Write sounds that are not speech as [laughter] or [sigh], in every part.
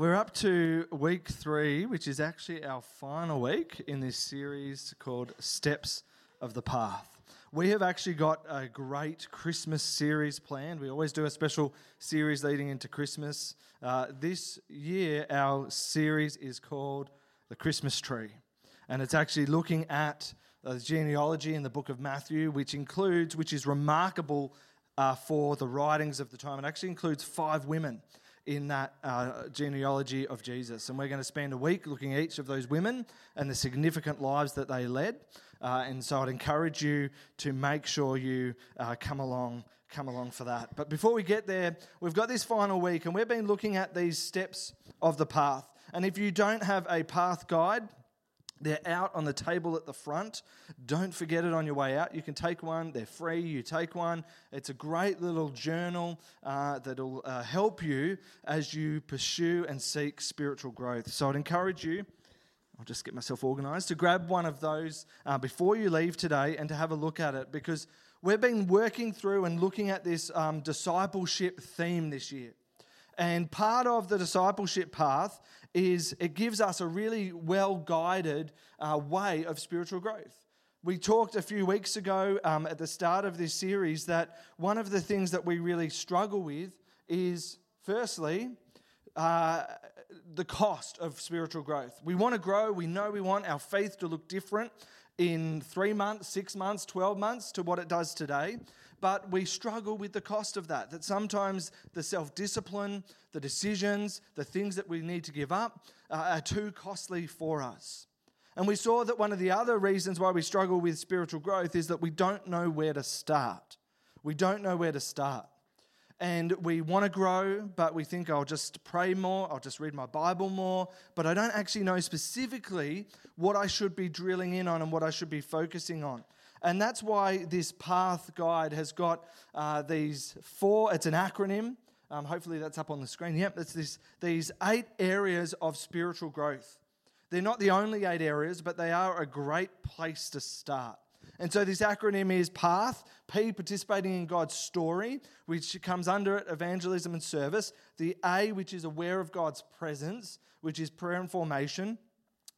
We're up to week three, which is actually our final week in this series called Steps of the Path. We have actually got a great Christmas series planned. We always do a special series leading into Christmas. Uh, this year, our series is called The Christmas Tree. And it's actually looking at the genealogy in the book of Matthew, which includes, which is remarkable uh, for the writings of the time. It actually includes five women in that uh, genealogy of Jesus. And we're going to spend a week looking at each of those women and the significant lives that they led. Uh, and so I'd encourage you to make sure you uh, come along, come along for that. But before we get there, we've got this final week, and we've been looking at these steps of the path. And if you don't have a path guide, they're out on the table at the front. Don't forget it on your way out. You can take one, they're free. You take one. It's a great little journal uh, that'll uh, help you as you pursue and seek spiritual growth. So I'd encourage you, I'll just get myself organized, to grab one of those uh, before you leave today and to have a look at it because we've been working through and looking at this um, discipleship theme this year. And part of the discipleship path is it gives us a really well guided uh, way of spiritual growth. We talked a few weeks ago um, at the start of this series that one of the things that we really struggle with is, firstly, uh, the cost of spiritual growth. We want to grow, we know we want our faith to look different in three months, six months, 12 months to what it does today but we struggle with the cost of that. That sometimes the self discipline, the decisions, the things that we need to give up uh, are too costly for us. And we saw that one of the other reasons why we struggle with spiritual growth is that we don't know where to start. We don't know where to start. And we want to grow, but we think I'll just pray more, I'll just read my Bible more, but I don't actually know specifically what I should be drilling in on and what I should be focusing on. And that's why this path guide has got uh, these four, it's an acronym. Um, hopefully that's up on the screen. Yep, it's this, these eight areas of spiritual growth. They're not the only eight areas, but they are a great place to start. And so this acronym is PATH, P, participating in God's story, which comes under it, evangelism and service. The A, which is aware of God's presence, which is prayer and formation.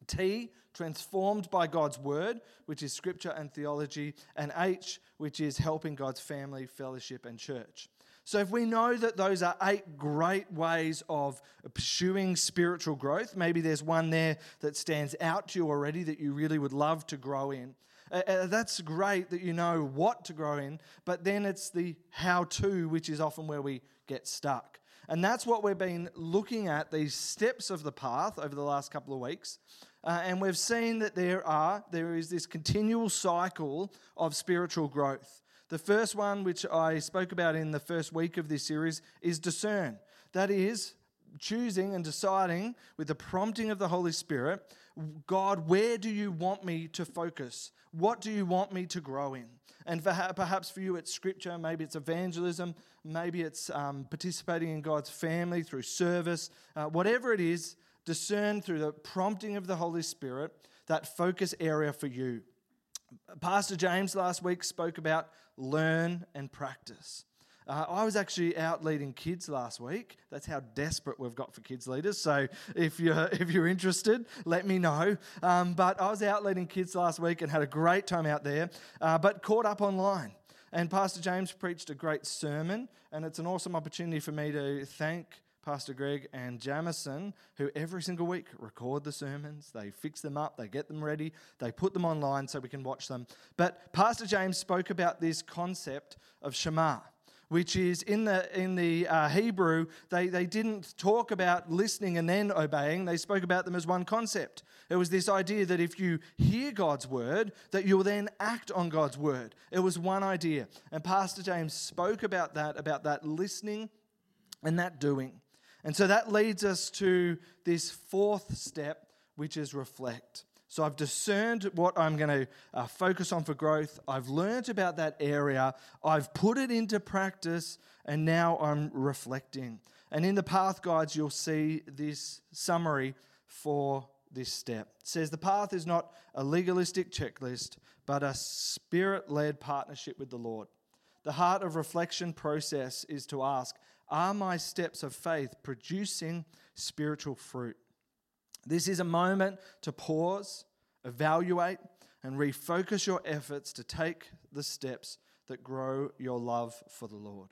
T, transformed by God's word, which is scripture and theology, and H, which is helping God's family, fellowship, and church. So, if we know that those are eight great ways of pursuing spiritual growth, maybe there's one there that stands out to you already that you really would love to grow in. Uh, uh that's great that you know what to grow in, but then it's the how to, which is often where we get stuck. And that's what we've been looking at, these steps of the path over the last couple of weeks. Uh, and we've seen that there are there is this continual cycle of spiritual growth. The first one, which I spoke about in the first week of this series, is discern. That is choosing and deciding with the prompting of the Holy Spirit, God, where do you want me to focus? What do you want me to grow in? And for, perhaps for you, it's scripture, maybe it's evangelism, maybe it's um, participating in God's family through service. Uh, whatever it is, discern through the prompting of the Holy Spirit that focus area for you. Pastor James last week spoke about learn and practice. Uh, I was actually out leading kids last week. That's how desperate we've got for kids leaders. So if you're [laughs] if you're interested, let me know. Um, but I was out leading kids last week and had a great time out there, uh, but caught up online. And Pastor James preached a great sermon, and it's an awesome opportunity for me to thank Pastor Greg and Jamison, who every single week record the sermons. They fix them up, they get them ready, they put them online so we can watch them. But Pastor James spoke about this concept of Shema. Which is in the in the uh, Hebrew, they, they didn't talk about listening and then obeying. They spoke about them as one concept. It was this idea that if you hear God's word, that you'll then act on God's word. It was one idea, and Pastor James spoke about that, about that listening and that doing. And so that leads us to this fourth step, which is reflect. So I've discerned what I'm going to uh, focus on for growth. I've learned about that area. I've put it into practice, and now I'm reflecting. And in the path guides, you'll see this summary for this step. It says the path is not a legalistic checklist, but a spirit led partnership with the Lord. The heart of reflection process is to ask Are my steps of faith producing spiritual fruit? This is a moment to pause, evaluate, and refocus your efforts to take the steps that grow your love for the Lord.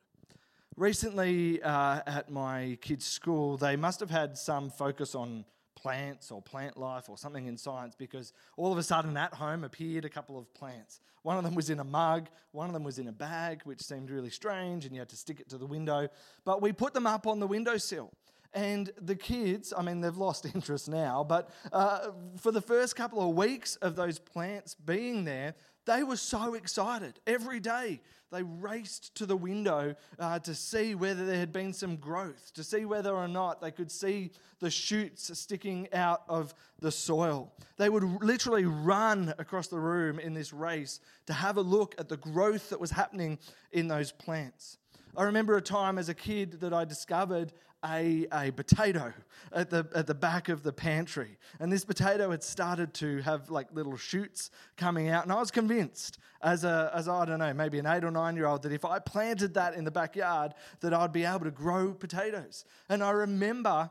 Recently, uh, at my kids' school, they must have had some focus on plants or plant life or something in science because all of a sudden at home appeared a couple of plants. One of them was in a mug, one of them was in a bag, which seemed really strange, and you had to stick it to the window. But we put them up on the windowsill. And the kids, I mean, they've lost [laughs] interest now, but uh, for the first couple of weeks of those plants being there, they were so excited. Every day they raced to the window uh, to see whether there had been some growth, to see whether or not they could see the shoots sticking out of the soil. They would literally run across the room in this race to have a look at the growth that was happening in those plants. I remember a time as a kid that I discovered a, a potato at the, at the back of the pantry. And this potato had started to have like little shoots coming out. And I was convinced, as a, as I don't know, maybe an eight or nine year old, that if I planted that in the backyard, that I'd be able to grow potatoes. And I remember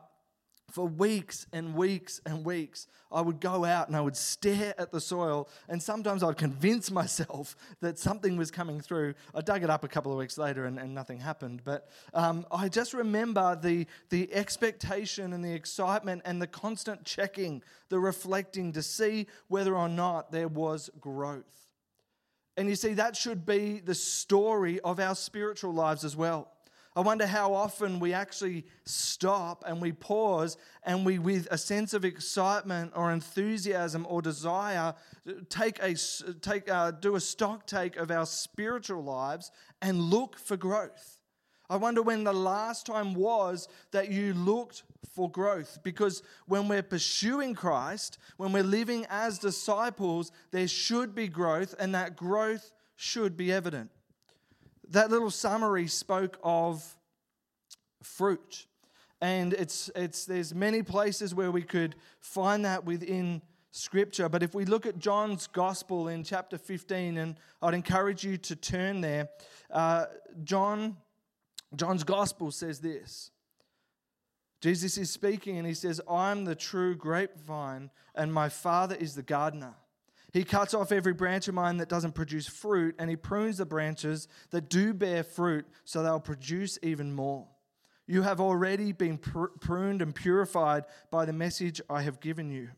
for weeks and weeks and weeks, I would go out and I would stare at the soil, and sometimes I'd convince [laughs] myself that something was coming through. I dug it up a couple of weeks later and, and nothing happened. But um, I just remember the, the expectation and the excitement and the constant checking, the reflecting to see whether or not there was growth. And you see, that should be the story of our spiritual lives as well. I wonder how often we actually stop and we pause and we, with a sense of excitement or enthusiasm or desire, take a, take, uh, do a stock take of our spiritual lives and look for growth. I wonder when the last time was that you looked for growth. Because when we're pursuing Christ, when we're living as disciples, there should be growth, and that growth should be evident that little summary spoke of fruit. And it's, it's, there's many places where we could find that within Scripture. But if we look at John's Gospel in chapter 15, and I'd encourage you to turn there, uh, John, John's Gospel says this. Jesus is speaking and he says, I'm the true grapevine, and my Father is the gardener. He cuts off every branch of mine that doesn't produce fruit, and he prunes the branches that do bear fruit so they'll produce even more. You have already been pr- pruned and purified by the message I have given you.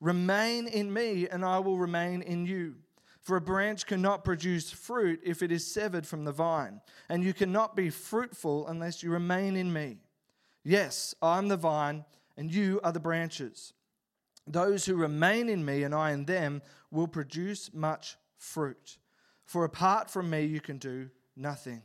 Remain in me, and I will remain in you. For a branch cannot produce fruit if it is severed from the vine, and you cannot be fruitful unless you remain in me. Yes, I'm the vine, and you are the branches. Those who remain in me and I in them will produce much fruit. For apart from me, you can do nothing.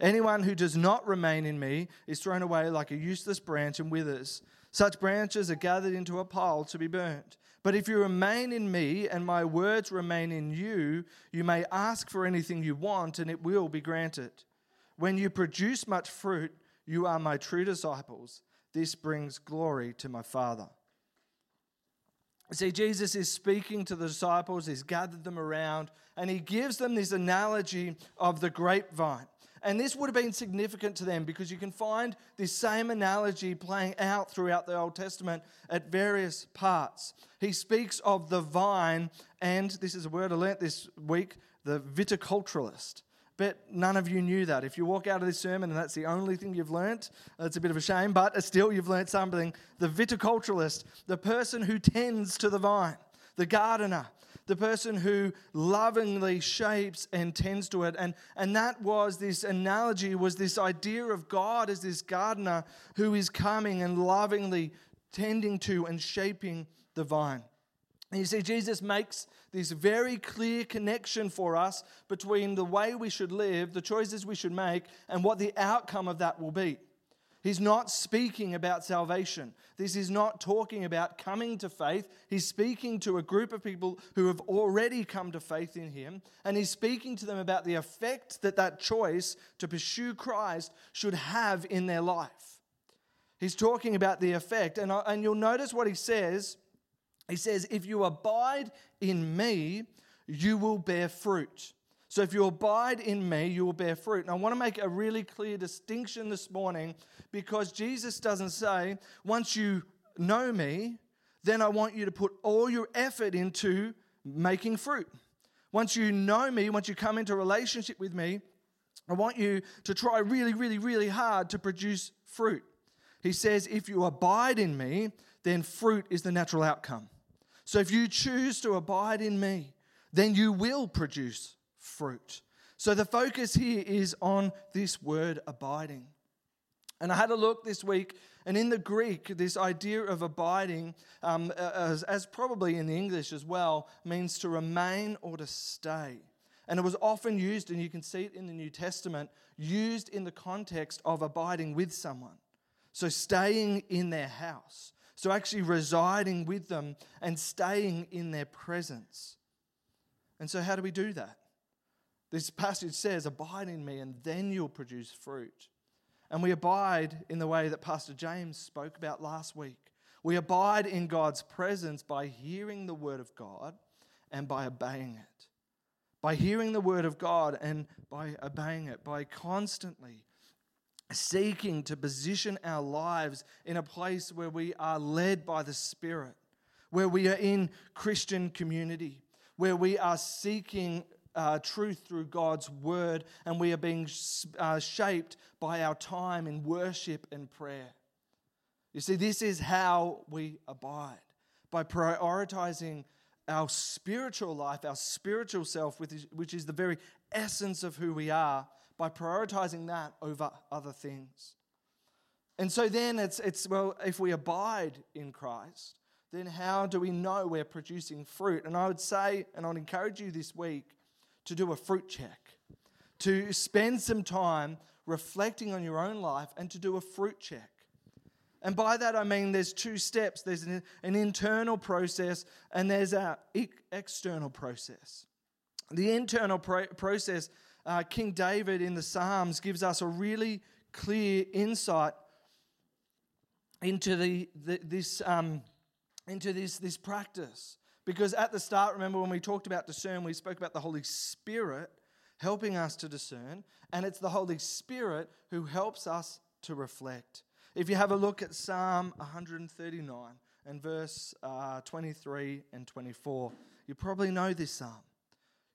Anyone who does not remain in me is thrown away like a useless branch and withers. Such branches are gathered into a pile to be burnt. But if you remain in me and my words remain in you, you may ask for anything you want and it will be granted. When you produce much fruit, you are my true disciples. This brings glory to my Father. See, Jesus is speaking to the disciples, he's gathered them around, and he gives them this analogy of the grapevine. And this would have been significant to them because you can find this same analogy playing out throughout the Old Testament at various parts. He speaks of the vine, and this is a word I learnt this week the viticulturalist bet none of you knew that. If you walk out of this sermon and that's the only thing you've learnt, it's a bit of a shame, but still you've learnt something. The viticulturalist, the person who tends to the vine, the gardener, the person who lovingly shapes and tends to it. And, and that was this analogy, was this idea of God as this gardener who is coming and lovingly tending to and shaping the vine. And you see, Jesus makes this very clear connection for us between the way we should live, the choices we should make, and what the outcome of that will be. He's not speaking about salvation. This is not talking about coming to faith. He's speaking to a group of people who have already come to faith in Him, and He's speaking to them about the effect that that choice to pursue Christ should have in their life. He's talking about the effect, and, and you'll notice what He says he says, If you abide in me, you will bear fruit. So if you abide in me, you will bear fruit. And I want to make a really clear distinction this morning because Jesus doesn't say, once you know me, then I want you to put all your effort into making fruit. Once you know me, once you come into relationship with me, I want you to try really, really, really hard to produce fruit. He says, if you abide in me, then fruit is the natural outcome. So if you choose to abide in me, then you will produce fruit. So the focus here is on this word abiding. And I had a look this week, and in the Greek, this idea of abiding, um, as, as probably in the English as well, means to remain or to stay. And it was often used, and you can see it in the New Testament, used in the context of abiding with someone. So staying in their house. So actually residing with them and staying in their presence. And so, how do we do that? This passage says, Abide in me, and then you'll produce fruit. And we abide in the way that Pastor James spoke about last week. We abide in God's presence by hearing the word of God and by obeying it. By hearing the word of God and by obeying it, by constantly seeking to position our lives in a place where we are led by the Spirit, where we are in Christian community, where we are seeking uh, truth through God's word and we are being uh, shaped by our time in worship and prayer. You see, this is how we abide by prioritizing our spiritual life, our spiritual self, which is the very essence of who we are, by prioritizing that over other things. And so then it's, it's well, if we abide in Christ, then how do we know we're producing fruit? And I would say, and I'd encourage you this week to do a fruit check, to spend some time reflecting on your own life and to do a fruit check. And by that I mean there's two steps there's an, an internal process and there's an external process. The internal pro- process uh, King David in the Psalms gives us a really clear insight into the, the this um, into this this practice. Because at the start, remember when we talked about discern, we spoke about the Holy Spirit helping us to discern, and it's the Holy Spirit who helps us to reflect. If you have a look at Psalm 139 and verse uh, 23 and 24, you probably know this psalm.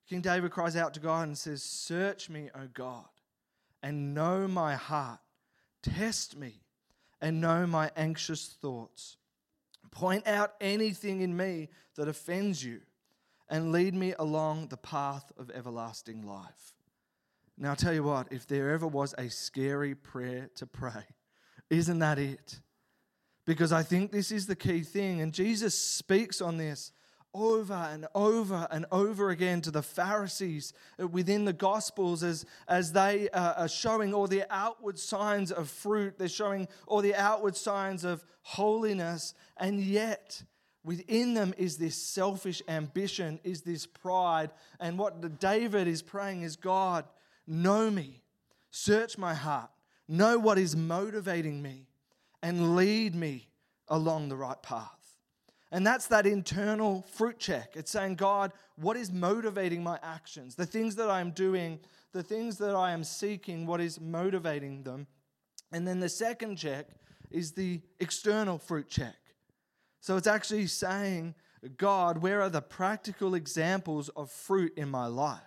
King David cries out to God and says, Search me, O God, and know my heart. Test me and know my anxious thoughts. Point out anything in me that offends you and lead me along the path of everlasting life. Now, I'll tell you what, if there ever was a scary prayer to pray, isn't that it? Because I think this is the key thing. And Jesus speaks on this over and over and over again to the Pharisees within the Gospels as, as they uh, are showing all the outward signs of fruit, they're showing all the outward signs of holiness, and yet within them is this selfish ambition, is this pride. And what David is praying is God, know me, search my heart, know what is motivating me, and lead me along the right path. And that's that internal fruit check. It's saying, God, what is motivating my actions? The things that I am doing, the things that I am seeking, what is motivating them? And then the second check is the external fruit check. So it's actually saying, God, where are the practical examples of fruit in my life?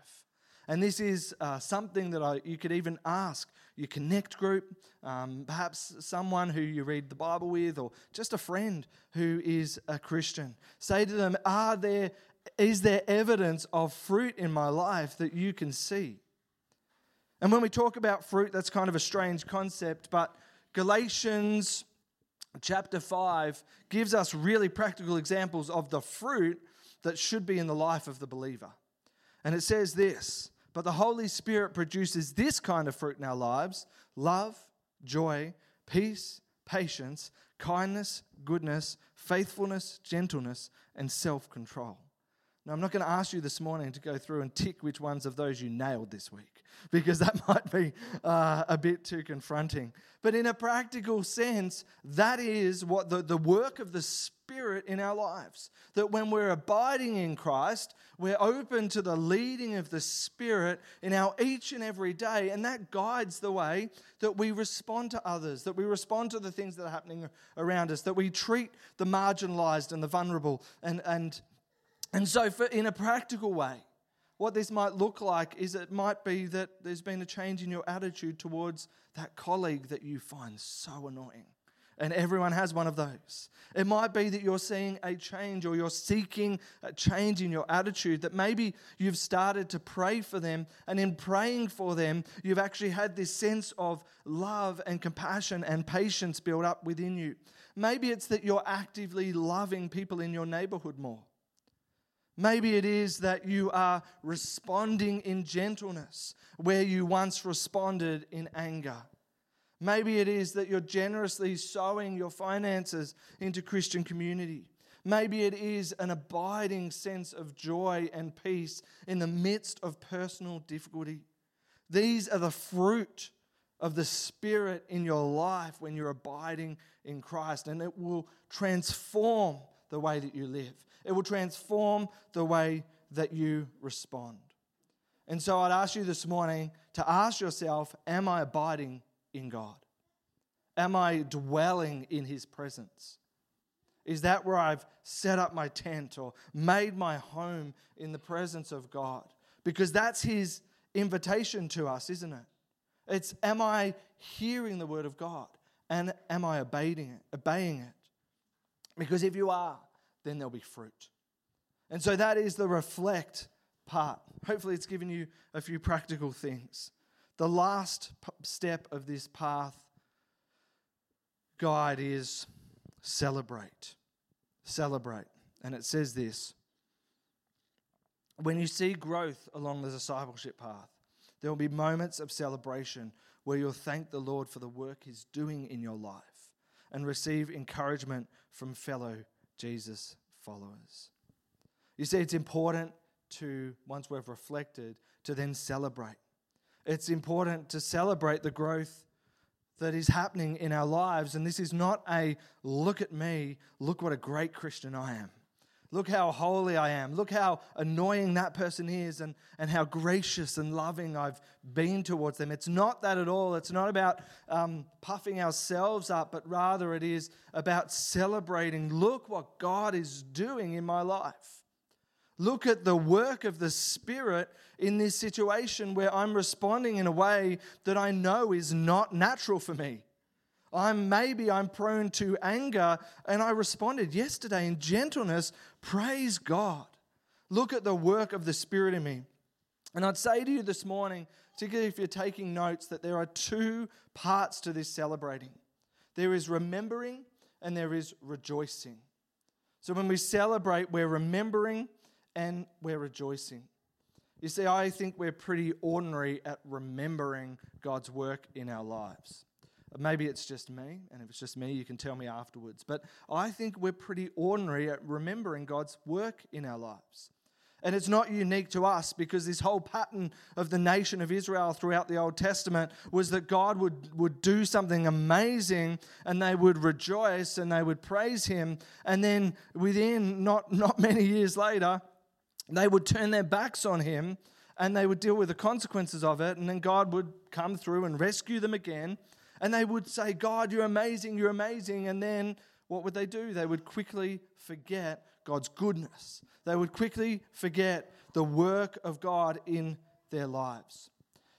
And this is uh, something that I, you could even ask your connect group, um, perhaps someone who you read the Bible with, or just a friend who is a Christian. Say to them, Are there, is there evidence of fruit in my life that you can see? And when we talk about fruit, that's kind of a strange concept, but Galatians chapter 5 gives us really practical examples of the fruit that should be in the life of the believer. And it says this but the Holy Spirit produces this kind of fruit in our lives love, joy, peace, patience, kindness, goodness, faithfulness, gentleness, and self control. Now, I'm not going to ask you this morning to go through and tick which ones of those you nailed this week, [laughs] because that might be uh, a bit too confronting. But in a practical sense, that is what the, the work of the Spirit in our lives. That when we're abiding in Christ, we're open to the leading of the Spirit in our each and every day, and that guides the way that we respond to others, that we respond to the things that are happening around us, that we treat the marginalized and the vulnerable. And, and, and so, for, in a practical way, what this might look like is it might be that there's been a change in your attitude towards that colleague that you find so annoying. And everyone has one of those. It might be that you're seeing a change or you're seeking a change in your attitude, that maybe you've started to pray for them. And in praying for them, you've actually had this sense of love and compassion and patience build up within you. Maybe it's that you're actively loving people in your neighborhood more. Maybe it is that you are responding in gentleness where you once responded in anger. Maybe it is that you're generously sowing your finances into Christian community. Maybe it is an abiding sense of joy and peace in the midst of personal difficulty. These are the fruit of the Spirit in your life when you're abiding in Christ, and it will transform the way that you live. It will transform the way that you respond. And so I'd ask you this morning to ask yourself Am I abiding in God? Am I dwelling in His presence? Is that where I've set up my tent or made my home in the presence of God? Because that's His invitation to us, isn't it? It's am I hearing the word of God and am I obeying it? Obeying it? Because if you are, then there'll be fruit. And so that is the reflect part. Hopefully, it's given you a few practical things. The last step of this path guide is celebrate. Celebrate. And it says this When you see growth along the discipleship path, there will be moments of celebration where you'll thank the Lord for the work He's doing in your life and receive encouragement from fellow Jesus followers. You see, it's important to, once we've reflected, to then celebrate. It's important to celebrate the growth that is happening in our lives. And this is not a look at me, look what a great Christian I am. Look how holy I am. Look how annoying that person is and, and how gracious and loving I've been towards them. It's not that at all. It's not about um, puffing ourselves up, but rather it is about celebrating. Look what God is doing in my life. Look at the work of the Spirit in this situation where I'm responding in a way that I know is not natural for me. I'm maybe I'm prone to anger and I responded yesterday in gentleness, praise God. Look at the work of the Spirit in me. And I'd say to you this morning, particularly if you're taking notes, that there are two parts to this celebrating. There is remembering and there is rejoicing. So when we celebrate, we're remembering and we're rejoicing. You see, I think we're pretty ordinary at remembering God's work in our lives. Maybe it's just me, and if it's just me, you can tell me afterwards. But I think we're pretty ordinary at remembering God's work in our lives. And it's not unique to us because this whole pattern of the nation of Israel throughout the Old Testament was that God would, would do something amazing and they would rejoice and they would praise Him. And then within not, not many years later, they would turn their backs on Him and they would deal with the consequences of it. And then God would come through and rescue them again and they would say, God, you're amazing, you're amazing. And then what would they do? They would quickly forget God's goodness. They would quickly forget the work of God in their lives.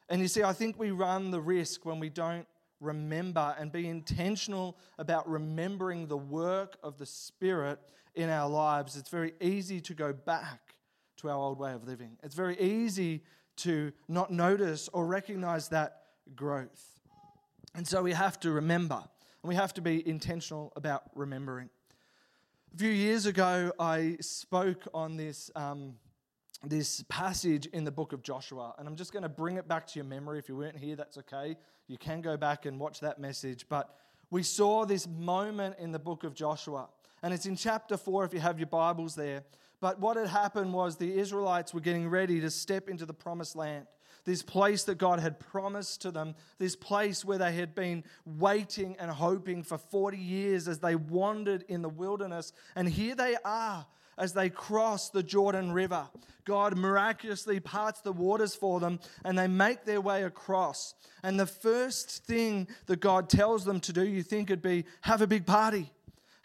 And you see, I think we run the risk when we don't remember and be intentional about remembering the work of the Spirit in our lives. It's very easy to go back to our old way of living. It's very easy to not notice or recognize that growth. And so we have to remember, and we have to be intentional about remembering. A few years ago, I spoke on this, um, this passage in the book of Joshua, and I'm just going to bring it back to your memory. If you weren't here, that's okay. You can go back and watch that message. But we saw this moment in the book of Joshua, and it's in chapter 4 if you have your Bibles there. But what had happened was the Israelites were getting ready to step into the promised land. This place that God had promised to them, this place where they had been waiting and hoping for 40 years as they wandered in the wilderness. And here they are as they cross the Jordan River. God miraculously parts the waters for them and they make their way across. And the first thing that God tells them to do, you think it'd be have a big party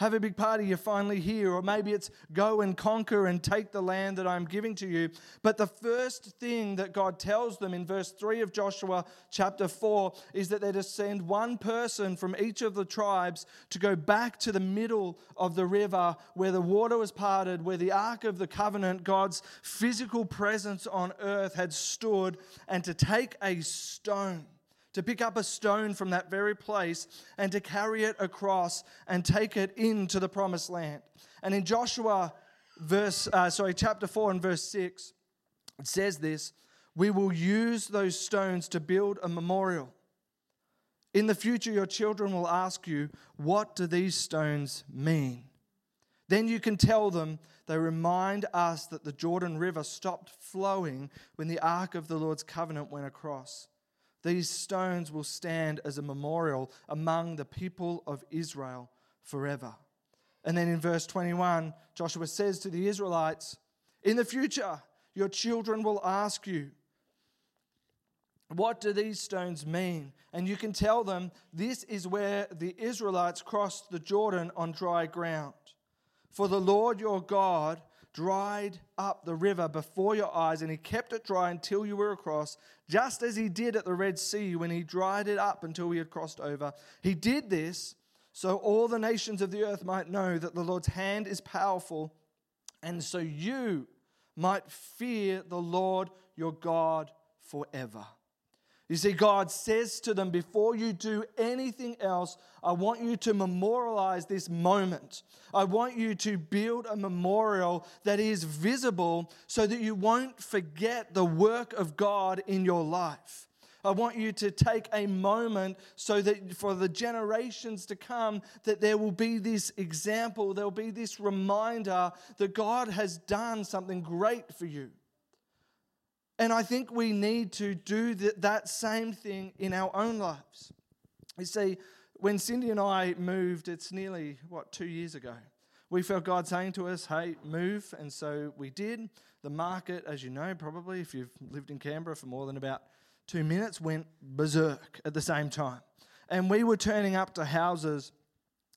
have a big party, you're finally here. Or maybe it's go and conquer and take the land that I'm giving to you. But the first thing that God tells them in verse 3 of Joshua chapter 4 is that they're to send one person from each of the tribes to go back to the middle of the river where the water was parted, where the Ark of the Covenant, God's physical presence on earth, had stood, and to take a stone to pick up a stone from that very place and to carry it across and take it into the promised land. And in Joshua verse uh, sorry chapter 4 and verse 6 it says this, we will use those stones to build a memorial. In the future your children will ask you, what do these stones mean? Then you can tell them they remind us that the Jordan River stopped flowing when the ark of the Lord's covenant went across. These stones will stand as a memorial among the people of Israel forever. And then in verse 21, Joshua says to the Israelites, In the future, your children will ask you, What do these stones mean? And you can tell them, This is where the Israelites crossed the Jordan on dry ground. For the Lord your God dried up the river before your eyes, and he kept it dry until you were across, just as he did at the Red Sea when he dried it up until we had crossed over. He did this so all the nations of the earth might know that the Lord's hand is powerful, and so you might fear the Lord your God forever. You see, God says to them, before you do anything else, I want you to memorialize this moment. I want you to build a memorial that is visible so that you won't forget the work of God in your life. I want you to take a moment so that for the generations to come that there will be this example, there will be this reminder that God has done something great for you. And I think we need to do that same thing in our own lives. You see, when Cindy and I moved, it's nearly, what, two years ago, we felt God saying to us, hey, move. And so we did. The market, as you know, probably, if you've lived in Canberra for more than about two minutes, went berserk at the same time. And we were turning up to houses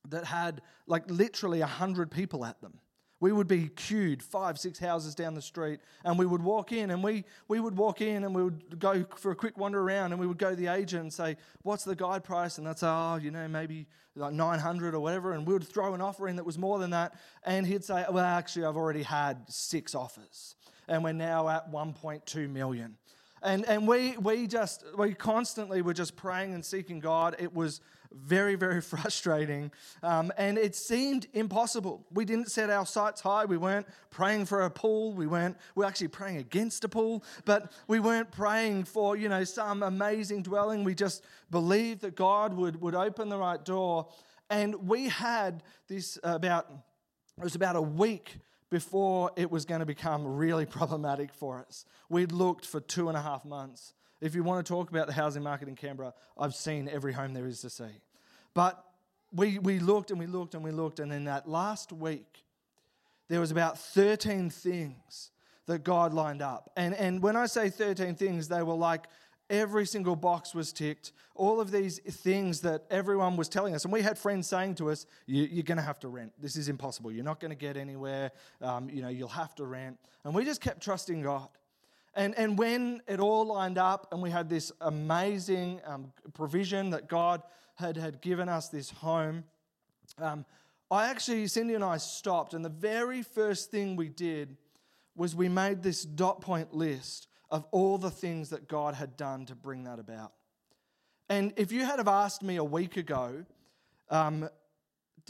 that had like literally 100 people at them. We would be queued five, six houses down the street, and we would walk in, and we, we would walk in, and we would go for a quick wander around, and we would go to the agent and say, "What's the guide price?" And they'd say, "Oh, you know, maybe like 900 or whatever." And we would throw an offer in that was more than that, and he'd say, "Well, actually, I've already had six offers, and we're now at 1.2 million." And, and we, we just, we constantly were just praying and seeking God. It was very, very [laughs] frustrating. Um, and it seemed impossible. We didn't set our sights high. We weren't praying for a pool. We weren't, We're actually praying against a pool, but we weren't praying for, you know, some amazing dwelling. We just believed that God would, would open the right door. And we had this about, it was about a week before it was going to become really [laughs] problematic for us. We'd looked for two and a half months. If you want to talk about the housing market in Canberra, I've seen every home there is to see. But we, we looked and we looked and we looked, and in that last week, there was about 13 things that God lined up. And, and when I say 13 things, they were like every single box was ticked. All of these things that everyone was telling us. And we had friends saying to us, you, are going to have to rent. This is impossible. You're not going to get anywhere. Um, you know, you'll have to rent. And we just kept trusting God. And, and when it all lined up and we had this amazing um, provision that God had, had given us this home, um, I actually, Cindy and I stopped, and the very first thing we did was we made this dot point list of all the things that God had done to bring that about. And if you had have asked me a week ago, um,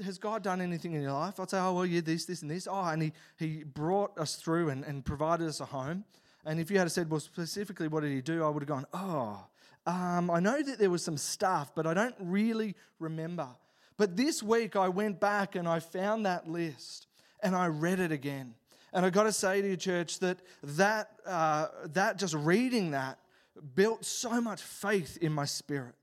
has God done anything in your life? I'd say, oh, well, yeah, this, this, and this. Oh, and he, he brought us through and, and provided us a home. And if you had said, well, specifically, what did he do? I would have gone, oh, um, I know that there was some stuff, but I don't really remember. But this week I went back and I found that list and I read it again. And I've got to say to you, church, that that, uh, that just reading that built so much faith in my spirit.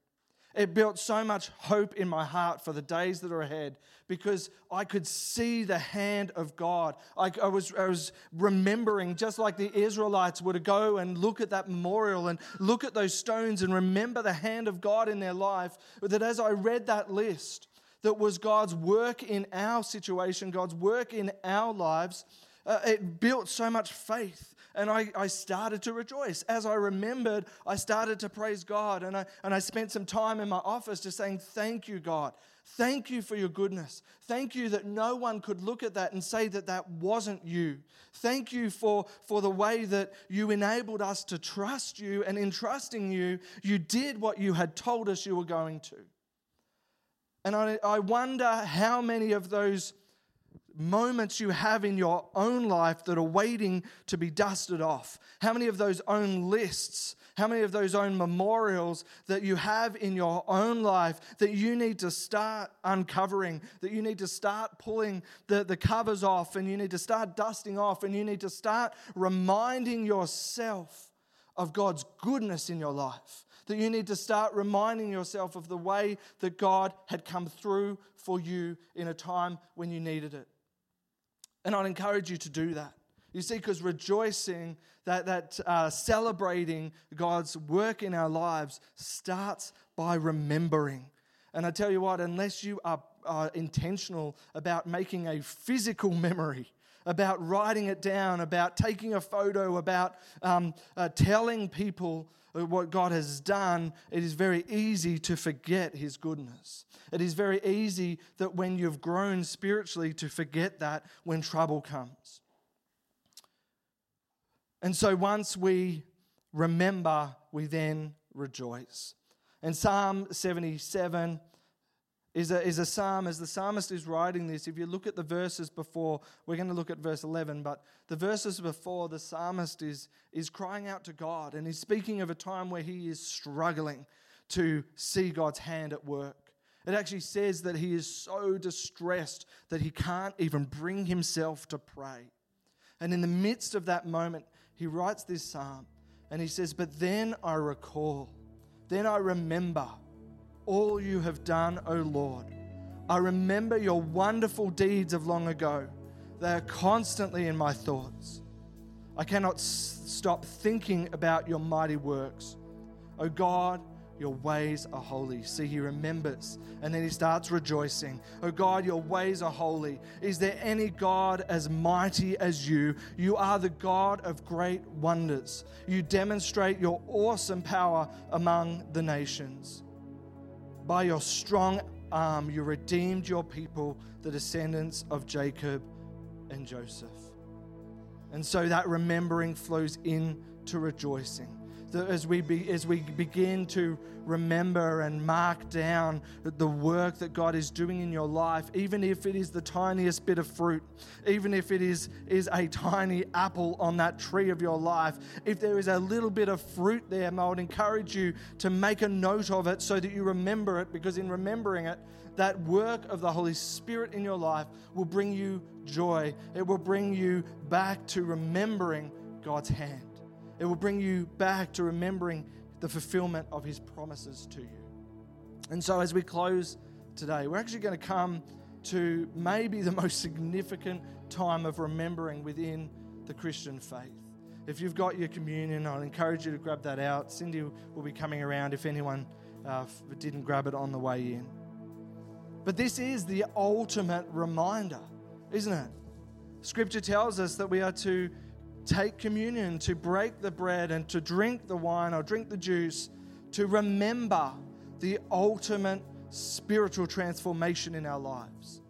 It built so much hope in my heart for the days that are ahead because I could see the hand of God. I, I, was, I was remembering, just like the Israelites would go and look at that memorial and look at those stones and remember the hand of God in their life, that as I read that list, that was God's work in our situation, God's work in our lives, uh, it built so much faith and I, I started to rejoice. As I remembered, I started to praise God. And I, and I spent some time in my office just saying, Thank you, God. Thank you for your goodness. Thank you that no one could look at that and say that that wasn't you. Thank you for, for the way that you enabled us to trust you. And in trusting you, you did what you had told us you were going to. And I, I wonder how many of those moments you have in your own life that are waiting to be dusted off? How many of those own lists, how many of those own memorials that you have in your own life that you need to start uncovering, that you need to start pulling the, the covers off, and you need to start dusting off, and you need to start reminding yourself of God's goodness in your life? That you need to start reminding yourself of the way that God had come through for you in a time when you needed it. And I'd encourage you to do that. You see, because rejoicing, that, that uh, celebrating God's work in our lives starts by remembering. And I tell you what, unless you are, are intentional about making a physical memory, about writing it down, about taking a photo, about um, uh, telling people what God has done, it is very easy to forget His goodness. It is very easy that when you've grown spiritually to forget that when trouble comes. And so once we remember, we then rejoice. And Psalm 77 is a, is a psalm, as the psalmist is writing this. If you look at the verses before, we're going to look at verse 11, but the verses before, the psalmist is, is crying out to God and he's speaking of a time where he is struggling to see God's hand at work. It actually says that he is so distressed that he can't even bring himself to pray. And in the midst of that moment, he writes this psalm and he says, But then I recall, then I remember all you have done, O Lord. I remember your wonderful deeds of long ago. They are constantly in my thoughts. I cannot s- stop thinking about your mighty works. O God, your ways are holy. See, he remembers and then he starts rejoicing. Oh God, your ways are holy. Is there any God as mighty as you? You are the God of great wonders. You demonstrate your awesome power among the nations. By your strong arm, you redeemed your people, the descendants of Jacob and Joseph. And so that remembering flows into rejoicing as we, be, as we begin to remember and mark down the work that God is doing in your life, even if it is the tiniest bit of fruit, even if it is, is a tiny apple on that tree of your life, if there is a little bit of fruit there, I would encourage you to make a note of it so that you remember it, because in remembering it, that work of the Holy Spirit in your life will bring you joy. It will bring you back to remembering God's hand. It will bring you back to remembering the fulfillment of his promises to you. And so, as we close today, we're actually going to come to maybe the [laughs] most significant time of remembering within the Christian faith. If you've got your communion, I'll encourage you to grab that out. Cindy will be coming around if anyone uh, didn't grab it on the way in. But this is the ultimate reminder, isn't it? Scripture tells us that we are to take communion, to break the bread and to drink the wine or drink the juice, to remember the ultimate spiritual transformation in our lives,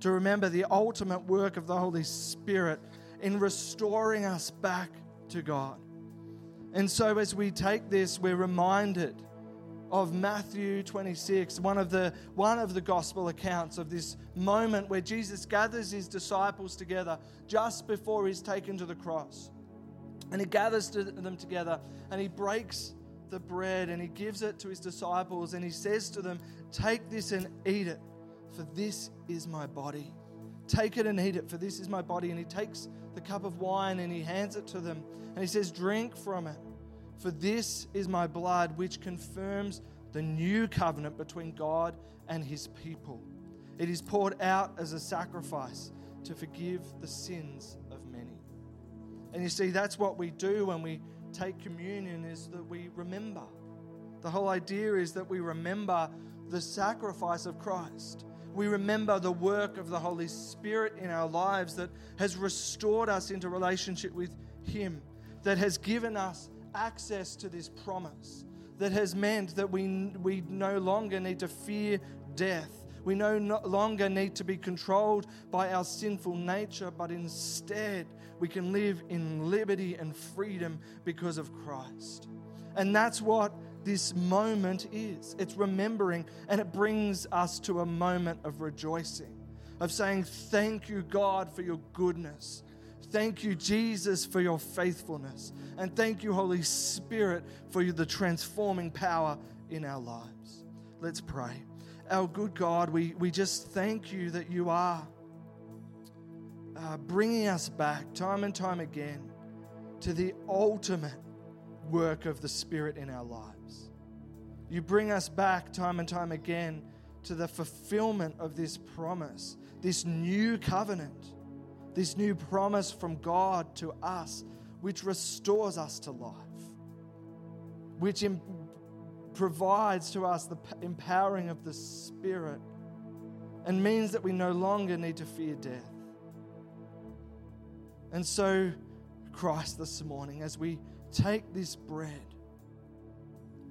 to remember the ultimate work of the Holy Spirit in restoring us back to God. And so, as we take this, we're reminded of Matthew 26, one of the one of the gospel accounts of this moment where Jesus gathers his disciples together just before he's taken to the cross. And he gathers them together and he breaks the bread and he gives it to his disciples and he says to them, "Take this and eat it, for this is my body." Take it and eat it, for this is my body. And he takes the cup of wine and he hands it to them. And he says, Drink from it, for this is my blood, which confirms the new covenant between God and his people. It is poured out as a sacrifice to forgive the sins of many. And you see, that's what we do when we take communion, is that we remember. The whole idea is that we remember the sacrifice of Christ. We remember the work of the Holy Spirit in our lives that has restored us into relationship with Him, that has given us access to this promise, that has meant that we, we no longer need to fear death. We no longer need to be controlled by our sinful nature, but instead we can live in liberty and freedom because of Christ. And that's what this moment is. It's remembering, and it brings us to a moment of rejoicing, of saying, Thank you, God, for your goodness. Thank you, Jesus, for your faithfulness. And thank you, Holy Spirit, for the transforming power in our lives. Let's pray. Our good God, we, we just thank you that you are uh, bringing us back time and time again to the ultimate work of the Spirit in our lives. You bring us back time and time again to the fulfillment of this promise, this new covenant, this new promise from God to us, which restores us to life, which provides to us the p- empowering of the Spirit and means that we no longer need to fear death. And so, Christ, this morning, as we take this bread,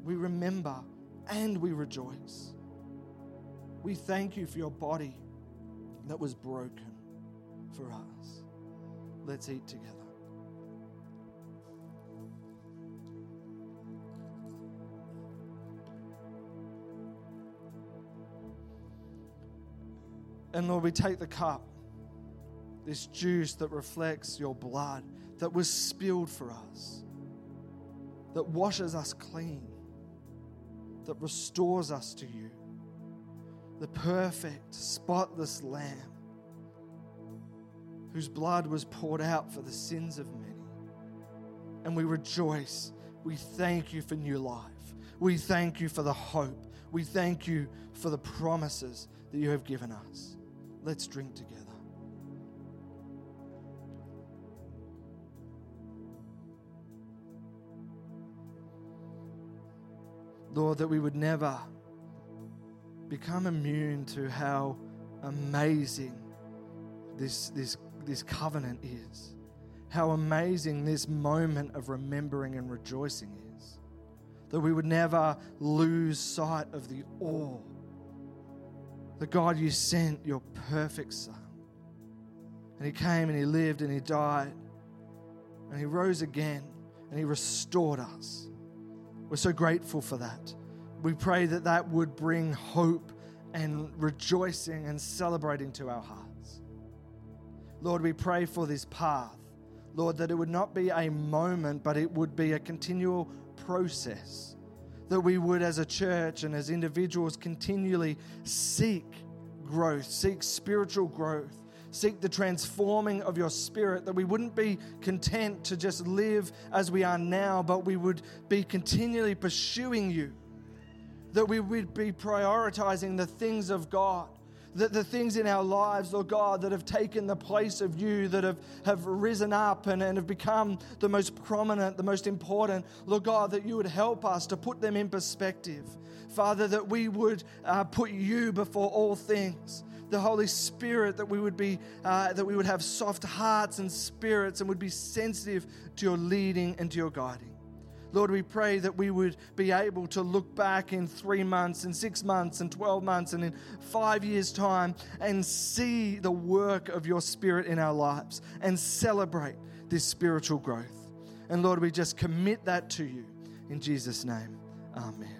we remember and we rejoice. We thank you for your body that was broken for us. Let's eat together. And Lord, we take the cup, this juice that reflects your blood that was spilled for us that washes us clean, that restores us to you. The perfect, spotless Lamb whose blood was poured out for the sins of many. And we rejoice. We thank you for new life. We thank you for the hope. We thank you for the promises that you have given us. Let's drink together. Lord, that we would never become immune to how amazing this, this, this covenant is, how amazing this moment of remembering and rejoicing is. That we would never lose sight of the awe that God, you sent your perfect Son. And He came and He lived and He died and He rose again and He restored us. We're so grateful for that. We pray that that would bring hope and rejoicing and celebrating to our hearts. Lord, we pray for this path. Lord, that it would not be a moment, but it would be a continual process. That we would, as a church and as individuals, continually seek growth, seek spiritual growth, seek the transforming of your spirit, that we wouldn't be content to just live as we are now, but we would be continually pursuing you, that we would be prioritizing the things of God. That the things in our lives, Lord God, that have taken the place of you, that have, have risen up and, and have become the most prominent, the most important, Lord God, that you would help us to put them in perspective. Father, that we would uh, put you before all things the Holy Spirit, that we would be, uh, that we would have soft hearts and spirits and would be sensitive to your leading and to your guiding. Lord, we pray that we would be able to look back in three months, and six months, and 12 months, and in five years' time and see the work of your Spirit in our lives and celebrate this spiritual growth. And Lord, we just commit that to you. In Jesus' name, amen.